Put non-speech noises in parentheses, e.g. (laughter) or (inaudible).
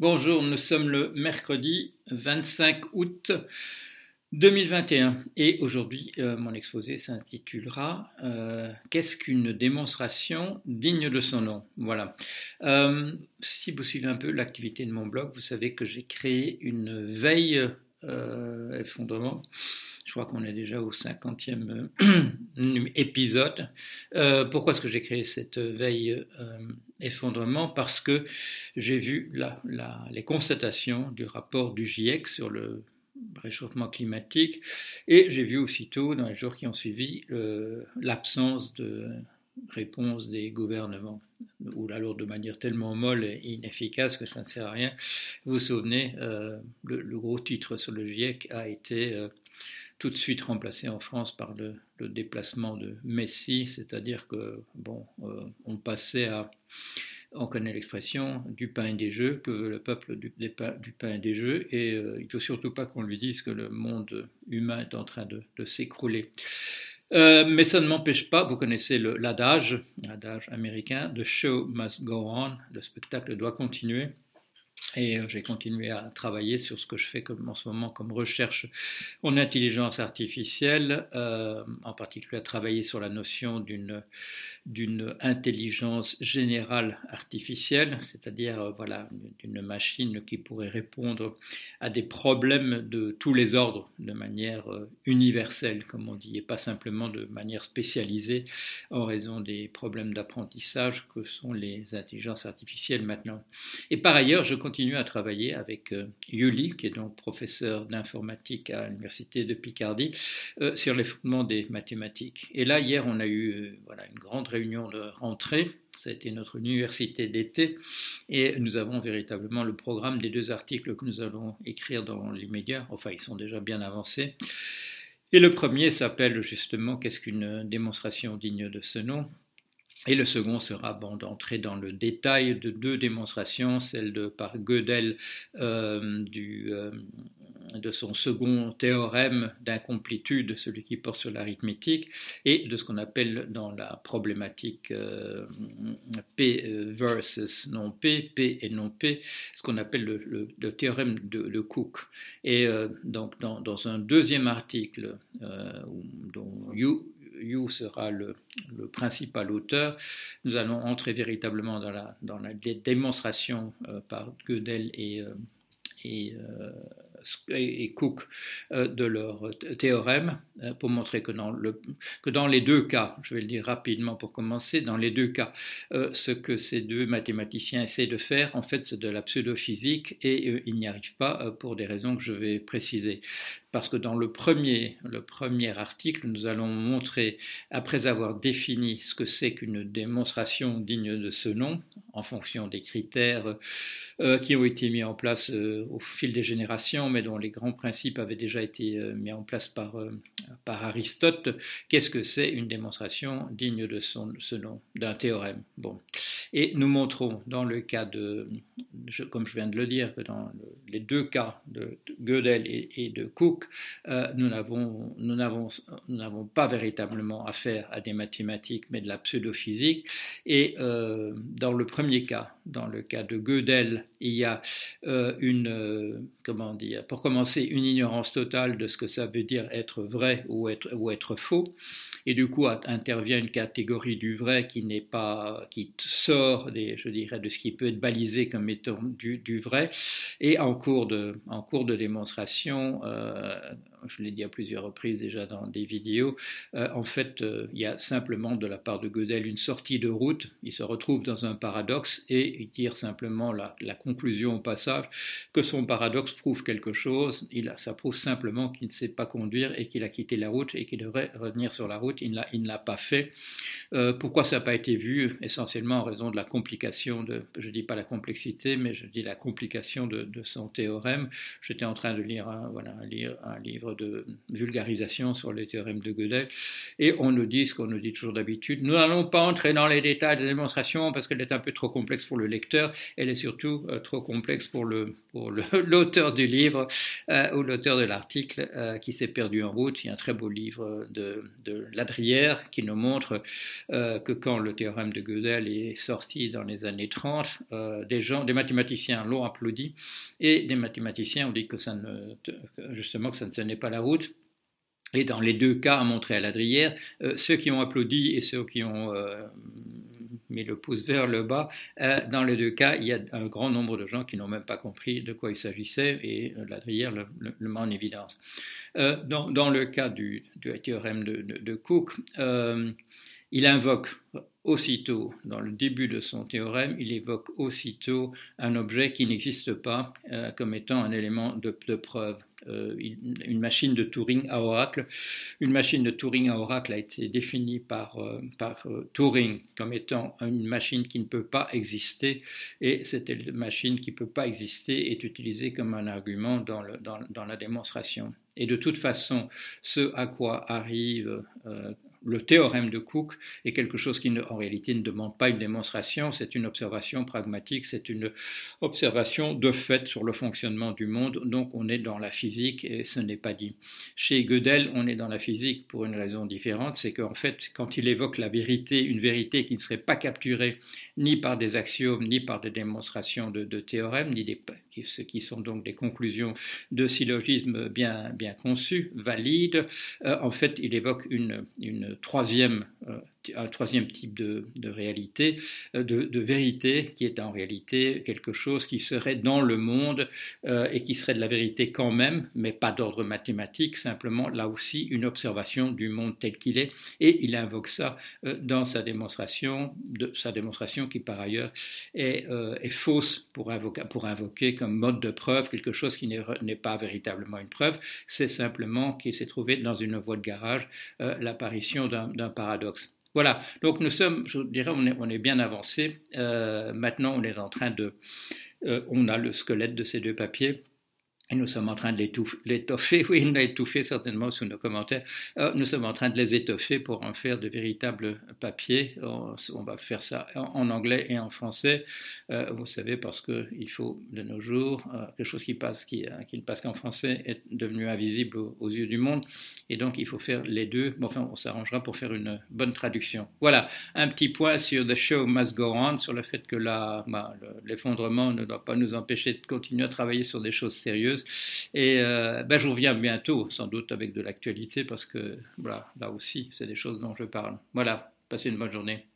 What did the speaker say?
Bonjour, nous sommes le mercredi 25 août 2021 et aujourd'hui euh, mon exposé s'intitulera euh, Qu'est-ce qu'une démonstration digne de son nom? Voilà. Euh, si vous suivez un peu l'activité de mon blog, vous savez que j'ai créé une veille effondrement je crois qu'on est déjà au 50e euh, (clears throat) épisode. Euh, pourquoi est-ce que j'ai créé cette veille euh, effondrement? Parce que j'ai vu les constatations du rapport du GIEC sur le réchauffement climatique et j'ai vu aussitôt, dans les jours qui ont suivi, l'absence de réponse des gouvernements, ou alors de manière tellement molle et inefficace que ça ne sert à rien. Vous vous souvenez, le, gros titre sur le GIEC a été tout de suite remplacé en France par le, déplacement de Messie, c'est-à-dire que bon, euh, on passait à, on connaît l'expression du pain et des jeux, que veut le peuple du, pain et des jeux, et euh, il ne faut surtout pas qu'on lui dise que le monde humain est en train de, s'écrouler. Euh, mais ça ne m'empêche pas, vous connaissez l'adage, l'adage américain, The show must go on, le spectacle doit continuer. Et euh, j'ai continué à travailler sur ce que je fais en ce moment comme recherche en intelligence artificielle, euh, en particulier à travailler sur la notion d'une d'une intelligence générale artificielle, c'est-à-dire euh, voilà d'une machine qui pourrait répondre à des problèmes de tous les ordres de manière universelle, comme on dit, et pas simplement de manière spécialisée en raison des problèmes d'apprentissage que sont les intelligences artificielles maintenant. Et par ailleurs, je continue à travailler avec euh, Yuli, qui est donc professeur d'informatique à l'université de Picardie, euh, sur les fondements des mathématiques. Et là, hier, on a eu euh, voilà, une grande réunion de rentrée. Ça a été notre université d'été et nous avons véritablement le programme des deux articles que nous allons écrire dans les médias. Enfin, ils sont déjà bien avancés. Et le premier s'appelle justement Qu'est-ce qu'une démonstration digne de ce nom? Et le second sera bon, d'entrer dans le détail de deux démonstrations, celle de par Gödel euh, euh, de son second théorème d'incomplétude, celui qui porte sur l'arithmétique, et de ce qu'on appelle dans la problématique euh, P versus non P, P et non P, ce qu'on appelle le, théorème de, Cook. Et donc dans, dans, un deuxième article dont You Yu sera le, principal auteur. Nous allons entrer véritablement dans la, démonstration euh, par Gödel et, euh, euh, Cook de leur théorème pour montrer que dans, les deux cas, je vais le dire rapidement pour commencer, dans les deux cas, ce que ces deux mathématiciens essaient de faire, en fait, c'est de la pseudo-physique et ils n'y arrivent pas pour des raisons que je vais préciser. Parce que dans le premier, le premier article, nous allons montrer, après avoir défini ce que c'est qu'une démonstration digne de ce nom, en fonction des critères qui ont été mis en place au fil des générations, mais dont les grands principes avaient déjà été euh, mis en place par, euh, par Aristote. Qu'est-ce que c'est une démonstration digne de ce nom, d'un théorème Bon. Et nous montrons dans le cas de, comme je viens de le dire, que dans les deux cas de, Gödel et, de Cook, euh, nous n'avons pas véritablement affaire à des mathématiques, mais de la pseudo-physique. Et dans le premier cas, dans le cas de Gödel, il y a une, comment dire, pour commencer, une ignorance totale de ce que ça veut dire être vrai ou être, ou être faux. Et du coup, intervient une catégorie du vrai qui n'est pas, qui sort je dirais, de ce qui peut être balisé comme étant du, vrai. Et en cours de, en cours de démonstration, euh, je l'ai dit à plusieurs reprises déjà dans des vidéos, euh, en fait, euh, il y a simplement de la part de Gödel une sortie de route. Il se retrouve dans un paradoxe et il tire simplement la, la conclusion au passage que son paradoxe prouve quelque chose. Il, ça prouve simplement qu'il ne sait pas conduire et qu'il a quitté la route et qu'il devrait revenir sur la route. Il, ne l'a pas fait. Euh, pourquoi ça n'a pas été vu? Essentiellement en raison de la complication, de, je ne dis pas la complexité, mais je dis la complication de, de, son théorème. J'étais en train de lire un, voilà, lire un livre de vulgarisation sur le théorème de Gödel, et on nous dit ce qu'on nous dit toujours d'habitude. Nous n'allons pas entrer dans les détails de la démonstration parce qu'elle est un peu trop complexe pour le lecteur. Elle est surtout euh, trop complexe pour le pour (laughs) l'auteur du livre euh, ou l'auteur de l'article euh, qui s'est perdu en route. Il y a un très beau livre de, Ladrière qui nous montre que quand le théorème de Gödel est sorti dans les années 30, des gens, des mathématiciens l'ont applaudi et des mathématiciens ont dit que ça ne, justement que ça ne tenait pas la route. Et dans les deux cas, à montrer à Ladrière, ceux qui ont applaudi et ceux qui ont mis le pouce vers le bas. Euh, dans les deux cas, il y a un grand nombre de gens qui n'ont même pas compris de quoi il s'agissait et euh, Ladrière le, met en évidence. Euh, dans, le cas du, théorème de, Cook, il invoque aussitôt, dans le début de son théorème, il évoque aussitôt un objet qui n'existe pas comme étant un élément de preuve. Euh, une machine de Turing à Oracle. Une machine de Turing à Oracle a été définie par, euh, euh, Turing comme étant une machine qui ne peut pas exister, et cette machine qui ne peut pas exister est utilisée comme un argument dans la démonstration. Et de toute façon, ce à quoi arrive le théorème de Cook est quelque chose qui en réalité ne demande pas une démonstration, c'est une observation pragmatique, c'est une observation de fait sur le fonctionnement du monde, donc on est dans la physique et ce n'est pas dit. Chez Gödel, on est dans la physique pour une raison différente, c'est qu'en fait, quand il évoque la vérité, une vérité qui ne serait pas capturée ni par des axiomes, ni par des démonstrations de, théorèmes, ni des, ce qui sont donc des conclusions de syllogismes bien, bien conçus, valides, euh, en fait, il évoque une, une troisième euh, un troisième type de, réalité, euh, de, vérité, qui est en réalité quelque chose qui serait dans le monde euh, et qui serait de la vérité quand même, mais pas d'ordre mathématique, simplement là aussi une observation du monde tel qu'il est. Et il invoque ça euh, dans sa démonstration, sa démonstration qui par ailleurs est, fausse pour invoquer comme mode de preuve quelque chose qui n'est pas véritablement une preuve, c'est simplement qu'il s'est trouvé dans une voie de garage l'apparition d'un paradoxe. Voilà, donc nous sommes, je dirais, on est, bien avancé. Euh, maintenant, on est en train de, euh, on a le squelette de ces deux papiers. Et nous sommes en train de l'étoffer, (laughs) oui, il l'a étouffé certainement sous nos commentaires, euh, nous sommes en train de les étoffer pour en faire de véritables papiers. On, va faire ça en, anglais et en français, euh, vous savez, parce qu'il faut de nos jours, euh, quelque chose qui, passe, qui, ne passe qu'en français est devenu invisible aux, yeux du monde, et donc il faut faire les deux. Bon, enfin, on s'arrangera pour faire une bonne traduction. Voilà, un petit point sur The Show Must Go On, sur le fait que bah, l'effondrement ne doit pas nous empêcher de continuer à travailler sur des choses sérieuses. Et euh, ben, je reviens bientôt, sans doute avec de l'actualité, parce que voilà, là aussi, c'est des choses dont je parle. Voilà, passez une bonne journée.